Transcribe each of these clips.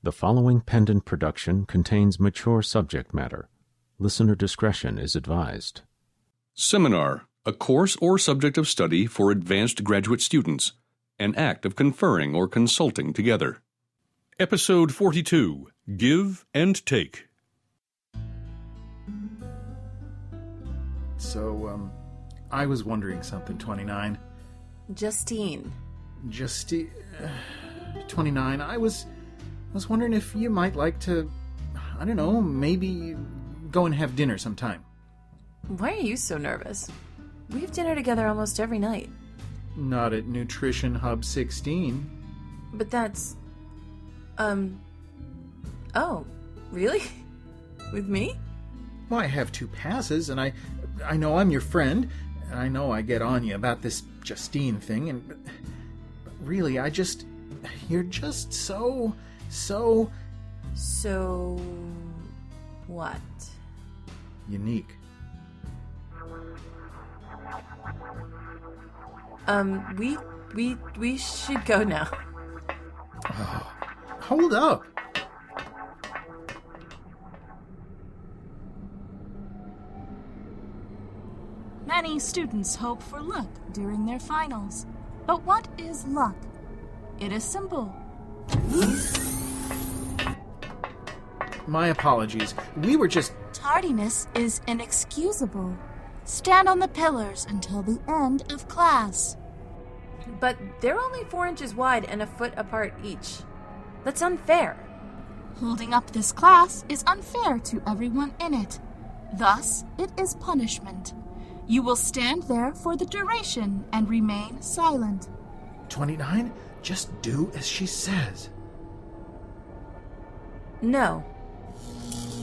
The following pendant production contains mature subject matter. Listener discretion is advised. Seminar, a course or subject of study for advanced graduate students, an act of conferring or consulting together. Episode 42 Give and Take. So, um, I was wondering something, 29. Justine. Justine. uh, 29. I was I was wondering if you might like to I don't know, maybe go and have dinner sometime. Why are you so nervous? We have dinner together almost every night. Not at Nutrition Hub 16. But that's. Um. Oh, really? With me? Well, I have two passes and I I know I'm your friend, and I know I get on you about this Justine thing and but really I just you're just so so So. What? unique. Um, we. We. We should go now. Hold up. Many students hope for luck during their finals. But what is luck? It is simple. My apologies. We were just Tardiness is inexcusable. Stand on the pillars until the end of class. But they're only four inches wide and a foot apart each. That's unfair. Holding up this class is unfair to everyone in it. Thus, it is punishment. You will stand there for the duration and remain silent. 29. Just do as she says. No.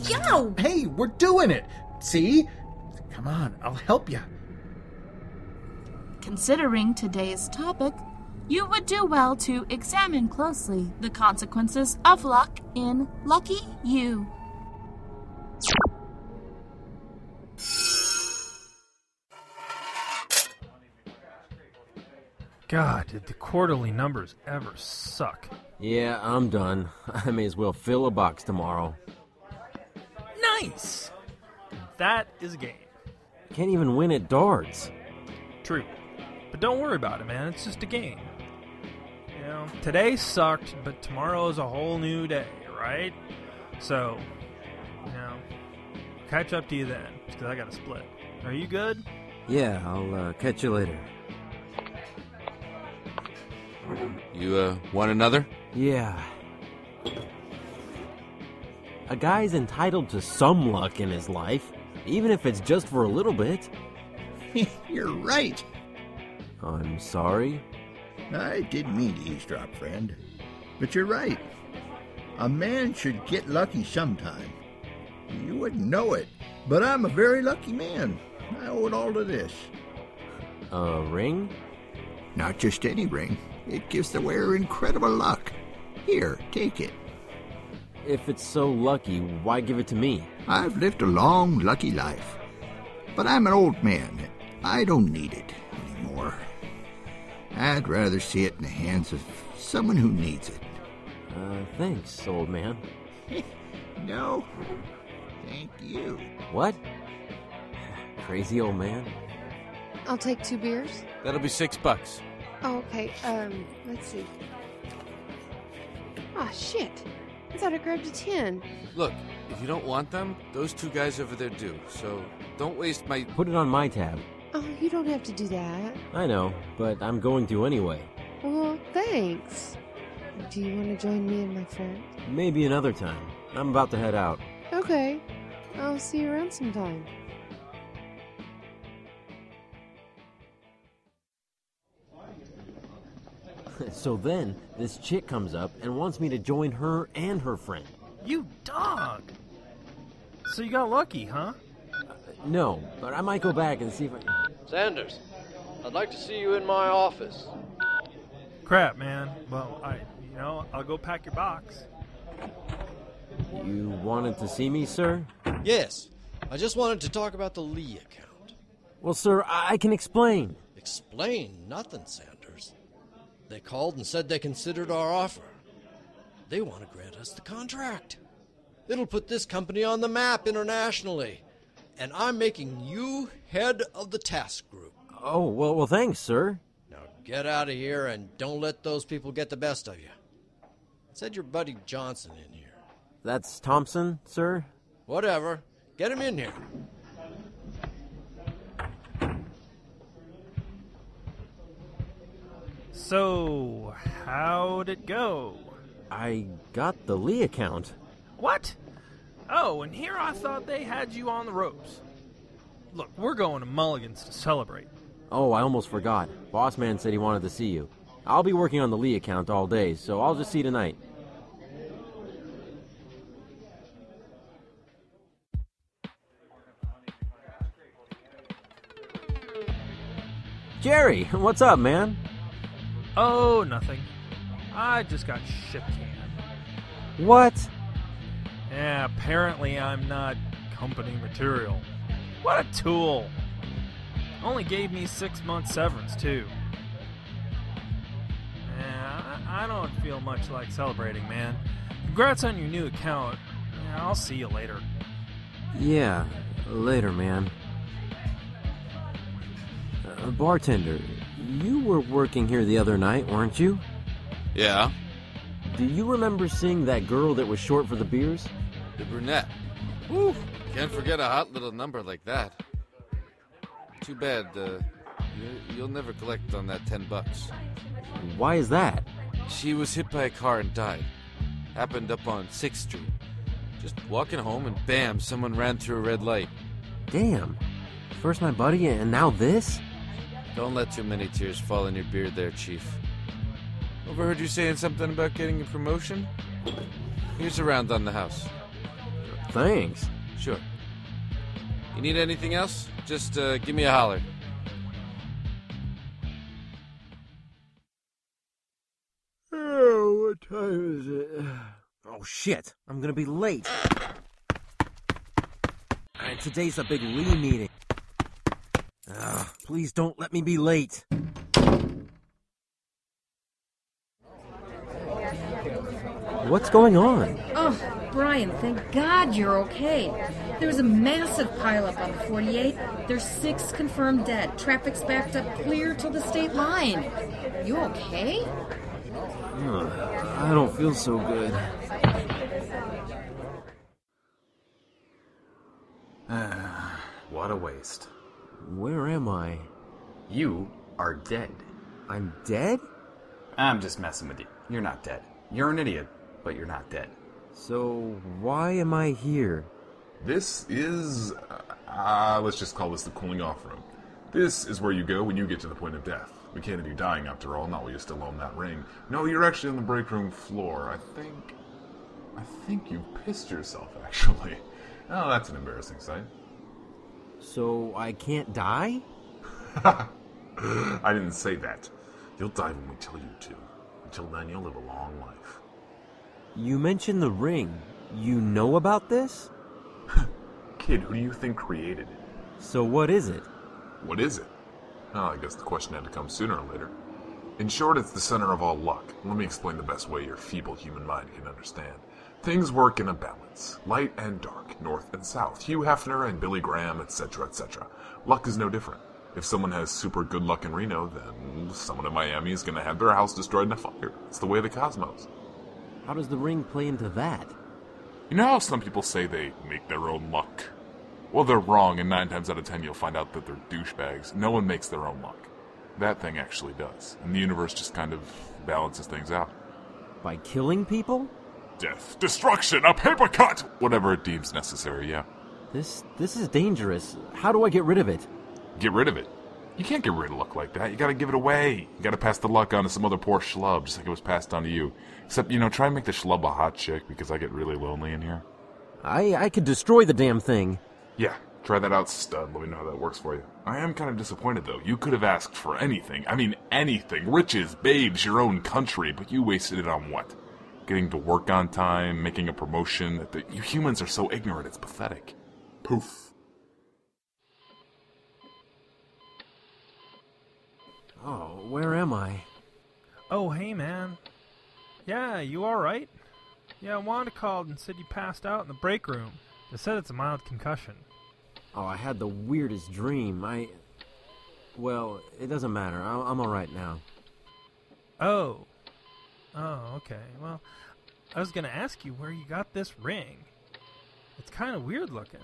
Yo! Hey, we're doing it. See? Come on, I'll help you. Considering today's topic, you would do well to examine closely the consequences of luck in Lucky You. God, did the quarterly numbers ever suck? Yeah, I'm done. I may as well fill a box tomorrow. Nice! That is a game. Can't even win at darts. True. But don't worry about it, man. It's just a game. You know, today sucked, but tomorrow is a whole new day, right? So, you know, catch up to you then, because I got to split. Are you good? Yeah, I'll uh, catch you later. You, uh, want another? Yeah. A guy's entitled to some luck in his life, even if it's just for a little bit. You're right. I'm sorry. I didn't mean to eavesdrop, friend. But you're right. A man should get lucky sometime. You wouldn't know it, but I'm a very lucky man. I owe it all to this. A ring? Not just any ring, it gives the wearer incredible luck. Here, take it. If it's so lucky, why give it to me? I've lived a long, lucky life. But I'm an old man. I don't need it anymore. I'd rather see it in the hands of someone who needs it. Uh, thanks, old man. No, thank you. What? Crazy old man? I'll take two beers. That'll be six bucks. Oh, okay. Um, let's see. Ah, shit. I thought I grabbed a tin. Look, if you don't want them, those two guys over there do. So don't waste my. Put it on my tab. Oh, you don't have to do that. I know, but I'm going to anyway. Well, thanks. Do you want to join me and my friend? Maybe another time. I'm about to head out. Okay. I'll see you around sometime. so then, this chick comes up and wants me to join her and her friend. You dog! So you got lucky, huh? Uh, no, but I might go back and see if I. Sanders, I'd like to see you in my office. Crap, man. Well, I, you know, I'll go pack your box. You wanted to see me, sir? Yes, I just wanted to talk about the Lee account. Well, sir, I, I can explain. Explain nothing, Sanders. They called and said they considered our offer. They want to grant us the contract. It'll put this company on the map internationally. And I'm making you head of the task group. Oh, well, well, thanks, sir. Now get out of here and don't let those people get the best of you. Said your buddy Johnson in here. That's Thompson, sir? Whatever. Get him in here. So, how'd it go? I got the Lee account. What? Oh, and here I thought they had you on the ropes. Look, we're going to Mulligan's to celebrate. Oh, I almost forgot. Boss man said he wanted to see you. I'll be working on the Lee account all day, so I'll just see you tonight. Jerry, what's up, man? Oh, nothing. I just got shit canned. What? Yeah, apparently I'm not company material. What a tool! Only gave me six months severance, too. Yeah, I, I don't feel much like celebrating, man. Congrats on your new account. Yeah, I'll see you later. Yeah, later, man. Uh, bartender, you were working here the other night, weren't you? Yeah, Do you remember seeing that girl that was short for the beers? the brunette. Woo! Can't forget a hot little number like that. Too bad, uh, you, you'll never collect on that ten bucks. Why is that? She was hit by a car and died. Happened up on 6th Street. Just walking home and bam, someone ran through a red light. Damn. First my buddy, and now this? Don't let too many tears fall in your beard there, Chief. Overheard you saying something about getting a promotion? Here's a round on the house. Thanks. Sure. You need anything else? Just uh, give me a holler. Oh, what time is it? Oh shit, I'm gonna be late. And today's a big Lee meeting. Ugh, please don't let me be late. What's going on? Oh, Brian, thank God you're okay. There was a massive pileup on the 48. There's six confirmed dead. Traffic's backed up clear to the state line. You okay? Ugh, I don't feel so good. What a waste. Where am I? You are dead. I'm dead? I'm just messing with you. You're not dead. You're an idiot, but you're not dead. So, why am I here? This is. Uh, let's just call this the cooling off room. This is where you go when you get to the point of death. We can't have you dying after all, not while you still own that ring. No, you're actually on the break room floor. I think. I think you pissed yourself, actually. Oh, that's an embarrassing sight. So, I can't die? I didn't say that. You'll die when we tell you to. Until then, you'll live a long life. You mentioned the ring. You know about this? Kid, who do you think created it? So, what is it? What is it? Oh, I guess the question had to come sooner or later. In short, it's the center of all luck. Let me explain the best way your feeble human mind can understand. Things work in a balance light and dark, north and south, Hugh Hefner and Billy Graham, etc., etc. Luck is no different. If someone has super good luck in Reno, then someone in Miami is going to have their house destroyed in a fire. It's the way of the cosmos. How does the ring play into that? You know how some people say they make their own luck? Well, they're wrong, and nine times out of ten you'll find out that they're douchebags. No one makes their own luck. That thing actually does. And the universe just kind of balances things out. By killing people? Death, destruction, a paper cut! Whatever it deems necessary, yeah. This this is dangerous. How do I get rid of it? Get rid of it. You can't get rid of luck like that. You gotta give it away. You gotta pass the luck on to some other poor schlub, just like it was passed on to you. Except, you know, try and make the schlub a hot chick because I get really lonely in here. I I could destroy the damn thing. Yeah, try that out, stud. Let me know how that works for you. I am kind of disappointed, though. You could have asked for anything. I mean, anything. Riches, babes, your own country, but you wasted it on what? Getting to work on time, making a promotion. That the, you humans are so ignorant, it's pathetic. Poof. Oh, where am I? Oh, hey, man. Yeah, you alright? Yeah, Wanda called and said you passed out in the break room. They said it's a mild concussion. Oh, I had the weirdest dream. I. Well, it doesn't matter. I- I'm alright now. Oh. Oh, okay. Well, I was gonna ask you where you got this ring. It's kind of weird looking.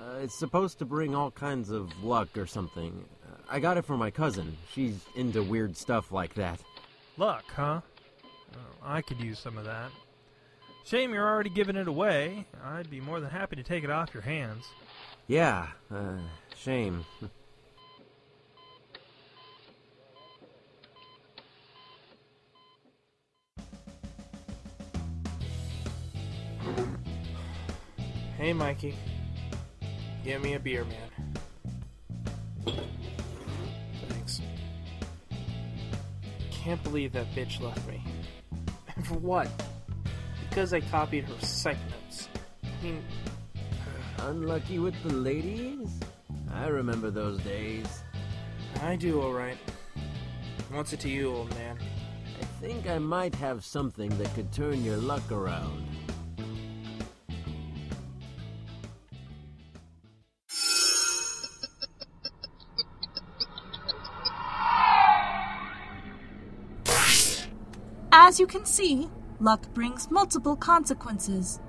Uh, it's supposed to bring all kinds of luck or something. Uh, I got it from my cousin. She's into weird stuff like that. Luck, huh? Oh, I could use some of that. Shame you're already giving it away. I'd be more than happy to take it off your hands. Yeah, uh, shame. Hey, Mikey. Give me a beer, man. Thanks. Can't believe that bitch left me. For what? Because I copied her psych notes. I mean, uh, Unlucky with the ladies? I remember those days. I do alright. What's it to you, old man? I think I might have something that could turn your luck around. As you can see, luck brings multiple consequences.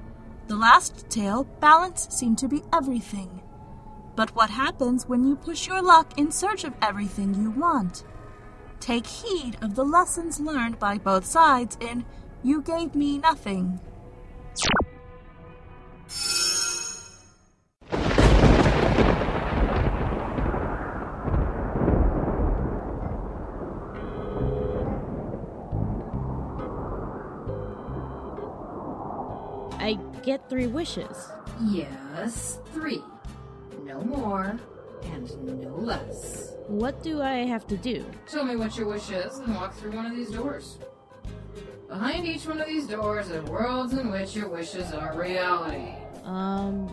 The last tale, balance seemed to be everything. But what happens when you push your luck in search of everything you want? Take heed of the lessons learned by both sides in You Gave Me Nothing. Get three wishes. Yes, three. No more and no less. What do I have to do? Tell me what your wish is and walk through one of these doors. Behind each one of these doors are worlds in which your wishes are reality. Um.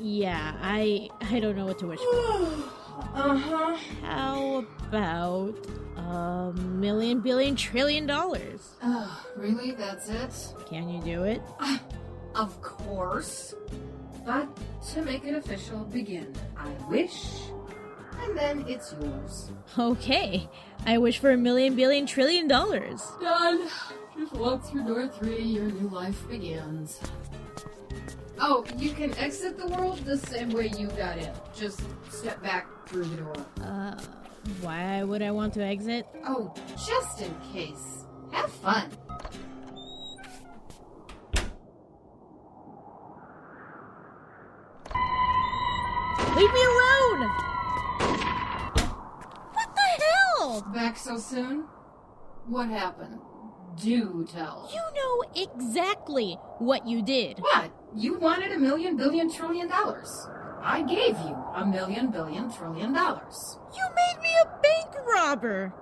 Yeah, I I don't know what to wish for. Uh huh. How about a million billion trillion dollars? Oh, really? That's it? Can you do it? Of course. But to make it official, begin. I wish, and then it's yours. Okay, I wish for a million billion trillion dollars. Done. Just walk through door three, your new life begins. Oh, you can exit the world the same way you got in. Just step back through the door. Uh, why would I want to exit? Oh, just in case. Have fun. Leave me alone! What the hell? Back so soon? What happened? Do tell. You know exactly what you did. What? You wanted a million billion trillion dollars. I gave you a million billion trillion dollars. You made me a bank robber.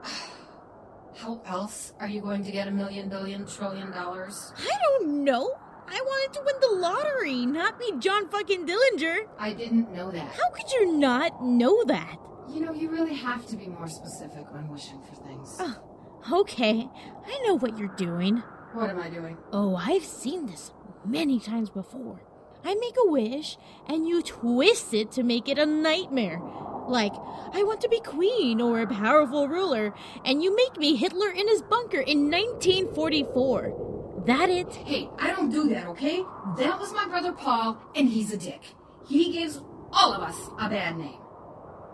How else are you going to get a million billion trillion dollars? I don't know. I wanted to win the lottery, not be John fucking Dillinger. I didn't know that. How could you not know that? You know, you really have to be more specific when wishing for things. Oh, okay. I know what you're doing. What am I doing? Oh, I've seen this many times before. I make a wish, and you twist it to make it a nightmare. Like, I want to be queen or a powerful ruler, and you make me Hitler in his bunker in 1944. That it? Hey, I don't do that, okay? That was my brother Paul, and he's a dick. He gives all of us a bad name.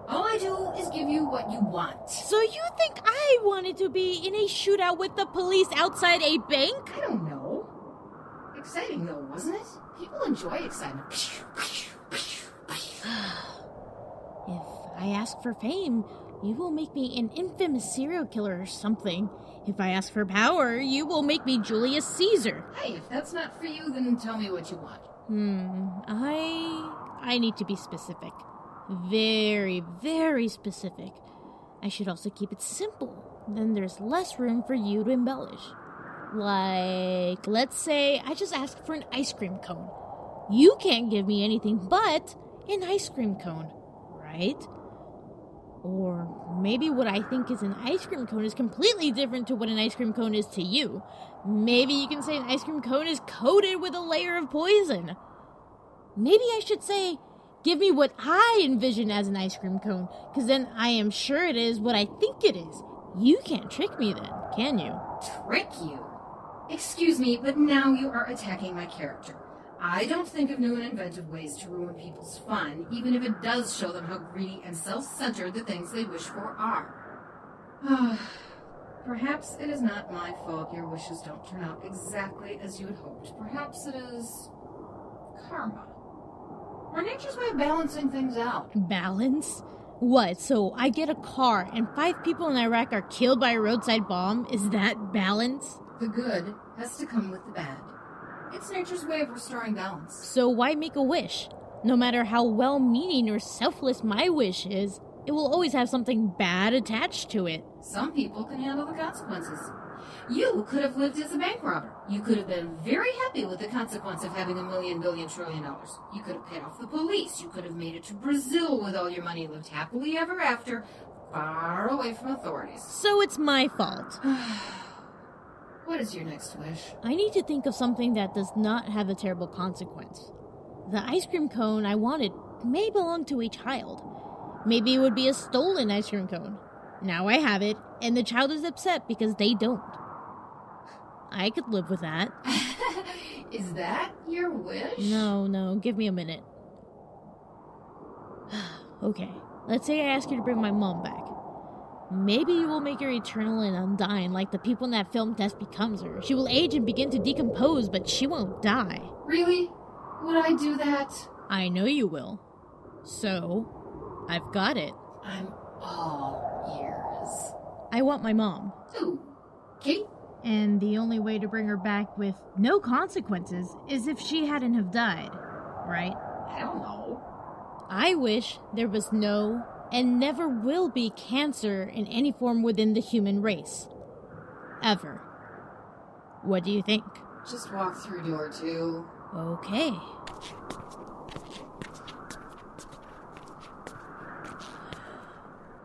All I do is give you what you want. So you think I wanted to be in a shootout with the police outside a bank? I don't know. Exciting though, wasn't it? People enjoy excitement. If I ask for fame, you will make me an infamous serial killer or something. If I ask for power, you will make me Julius Caesar. Hey, if that's not for you, then tell me what you want. Hmm, I I need to be specific. Very, very specific. I should also keep it simple. Then there's less room for you to embellish. Like, let's say I just ask for an ice cream cone. You can't give me anything but an ice cream cone, right? Or maybe what I think is an ice cream cone is completely different to what an ice cream cone is to you. Maybe you can say an ice cream cone is coated with a layer of poison. Maybe I should say, give me what I envision as an ice cream cone, because then I am sure it is what I think it is. You can't trick me then, can you? Trick you? Excuse me, but now you are attacking my character. I don't think of new and inventive ways to ruin people's fun, even if it does show them how greedy and self centered the things they wish for are. Perhaps it is not my fault your wishes don't turn out exactly as you had hoped. Perhaps it is. karma. Or nature's way of balancing things out. Balance? What, so I get a car and five people in Iraq are killed by a roadside bomb? Is that balance? The good has to come with the bad. It's nature's way of restoring balance. So why make a wish? No matter how well meaning or selfless my wish is, it will always have something bad attached to it. Some people can handle the consequences. You could have lived as a bank robber. You could have been very happy with the consequence of having a million, billion, trillion dollars. You could have paid off the police. You could have made it to Brazil with all your money, lived happily ever after, far away from authorities. So it's my fault. What is your next wish? I need to think of something that does not have a terrible consequence. The ice cream cone I wanted may belong to a child. Maybe it would be a stolen ice cream cone. Now I have it, and the child is upset because they don't. I could live with that. Is that your wish? No, no, give me a minute. okay, let's say I ask you to bring my mom back. Maybe you will make her eternal and undying like the people in that film Death Becomes Her. She will age and begin to decompose, but she won't die. Really? Would I do that? I know you will. So, I've got it. I'm all ears. I want my mom. Ooh. Kate? And the only way to bring her back with no consequences is if she hadn't have died, right? I don't know. I wish there was no and never will be cancer in any form within the human race. Ever. What do you think? Just walk through door two. Okay.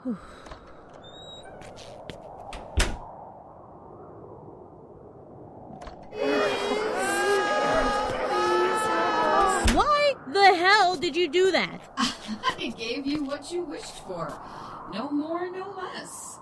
Whew. Why the hell did you do that? I gave you what you wished for. No more, no less.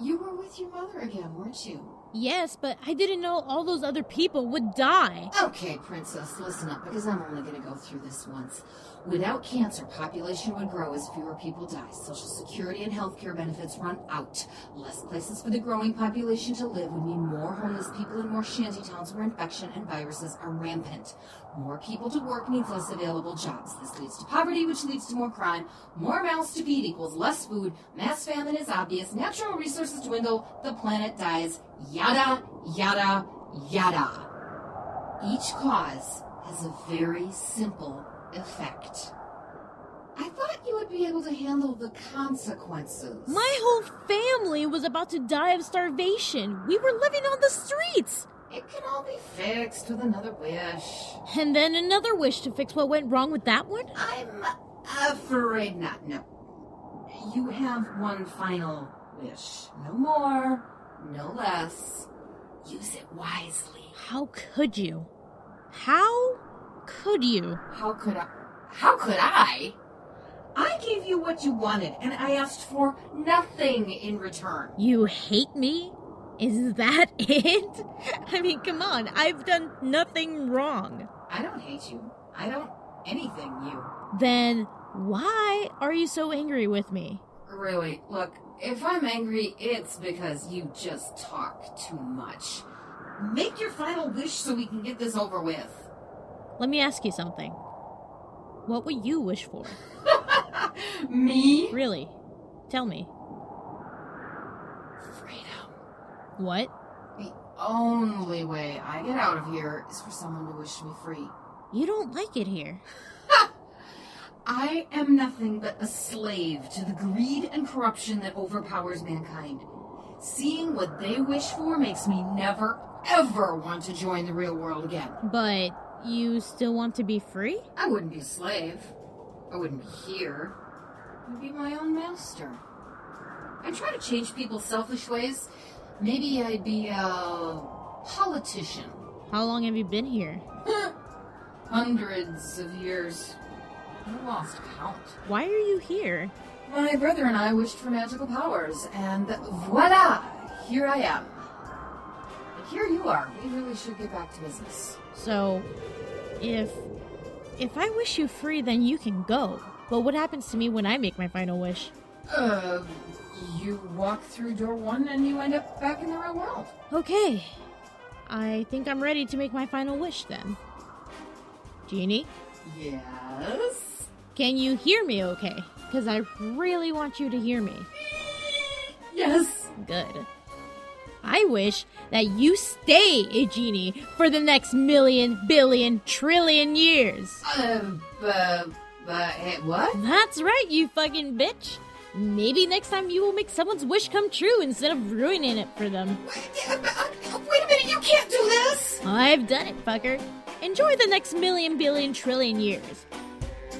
You were with your mother again, weren't you? Yes, but I didn't know all those other people would die. Okay, Princess, listen up, because I'm only going to go through this once. Without cancer, population would grow as fewer people die. Social security and health care benefits run out. Less places for the growing population to live would mean more homeless people in more shanty towns where infection and viruses are rampant. More people to work means less available jobs. This leads to poverty, which leads to more crime. More mouths to feed equals less food. Mass famine is obvious. Natural resources dwindle. The planet dies. Yada, yada, yada. Each cause has a very simple effect. I thought you would be able to handle the consequences. My whole family was about to die of starvation. We were living on the streets. It can all be fixed with another wish. And then another wish to fix what went wrong with that one? I'm afraid not. No. You have one final wish. No more, no less. Use it wisely. How could you? How could you? How could I? How could I? I gave you what you wanted, and I asked for nothing in return. You hate me? Is that it? I mean, come on, I've done nothing wrong. I don't hate you. I don't anything you. Then why are you so angry with me? Really, look, if I'm angry, it's because you just talk too much. Make your final wish so we can get this over with. Let me ask you something. What would you wish for? Me? Really? Tell me. What? The only way I get out of here is for someone to wish me free. You don't like it here. I am nothing but a slave to the greed and corruption that overpowers mankind. Seeing what they wish for makes me never, ever want to join the real world again. But you still want to be free? I wouldn't be a slave. I wouldn't be here. I'd be my own master. I try to change people's selfish ways. Maybe I'd be a politician. How long have you been here? Hundreds of years. I lost count. Why are you here? My brother and I wished for magical powers, and voila! Here I am. But here you are. We really should get back to business. So, if if I wish you free, then you can go. But what happens to me when I make my final wish? Uh, you walk through door one and you end up back in the real world. Okay. I think I'm ready to make my final wish then. Genie? Yes? Can you hear me okay? Because I really want you to hear me. Yes. Good. I wish that you stay a genie for the next million, billion, trillion years. Uh, uh, uh, what? That's right, you fucking bitch. Maybe next time you will make someone's wish come true instead of ruining it for them. Wait a minute, you can't do this! I've done it, fucker. Enjoy the next million, billion, trillion years.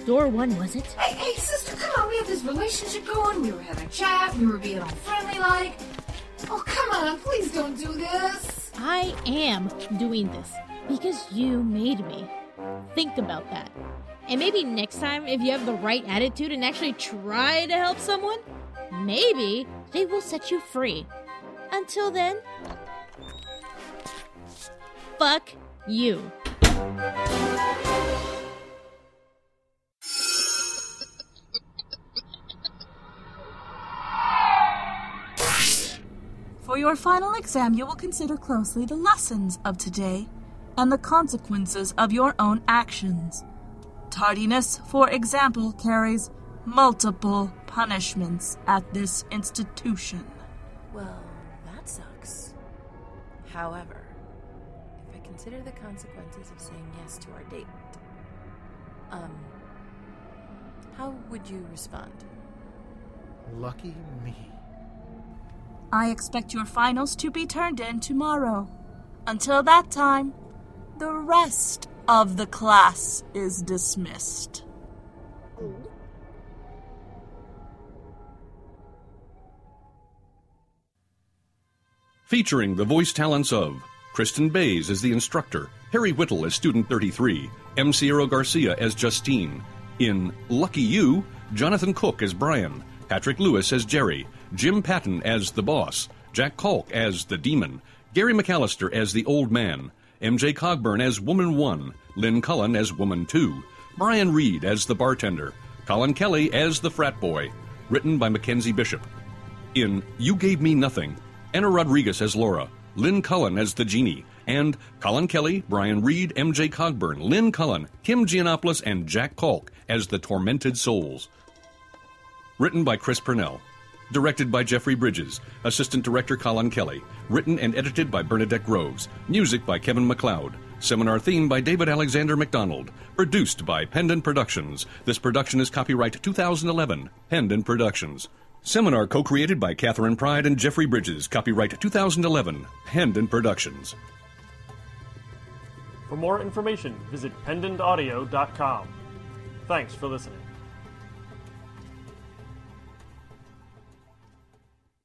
Door one, was it? Hey, hey, sister, come on. We have this relationship going. We were having a chat. We were being all friendly like. Oh, come on. Please don't do this. I am doing this because you made me. Think about that. And maybe next time, if you have the right attitude and actually try to help someone, maybe they will set you free. Until then, fuck you. For your final exam, you will consider closely the lessons of today and the consequences of your own actions. Tardiness, for example, carries multiple punishments at this institution. Well, that sucks. However, if I consider the consequences of saying yes to our date, um, how would you respond? Lucky me. I expect your finals to be turned in tomorrow. Until that time, the rest of the class is dismissed. Featuring the voice talents of Kristen Bays as the instructor, Harry Whittle as student 33, M. Sierra Garcia as Justine. In Lucky You, Jonathan Cook as Brian, Patrick Lewis as Jerry, Jim Patton as the boss, Jack Kalk as the demon, Gary McAllister as the old man, MJ Cogburn as Woman 1, Lynn Cullen as Woman 2, Brian Reed as the bartender, Colin Kelly as the frat boy, written by Mackenzie Bishop. In You Gave Me Nothing, Anna Rodriguez as Laura, Lynn Cullen as the genie, and Colin Kelly, Brian Reed, MJ Cogburn, Lynn Cullen, Kim Giannopoulos, and Jack Kalk as the tormented souls. Written by Chris Purnell. Directed by Jeffrey Bridges. Assistant Director Colin Kelly. Written and edited by Bernadette Groves. Music by Kevin MacLeod. Seminar theme by David Alexander McDonald. Produced by Pendant Productions. This production is copyright 2011. Pendant Productions. Seminar co created by Catherine Pride and Jeffrey Bridges. Copyright 2011. Pendant Productions. For more information, visit pendantaudio.com. Thanks for listening.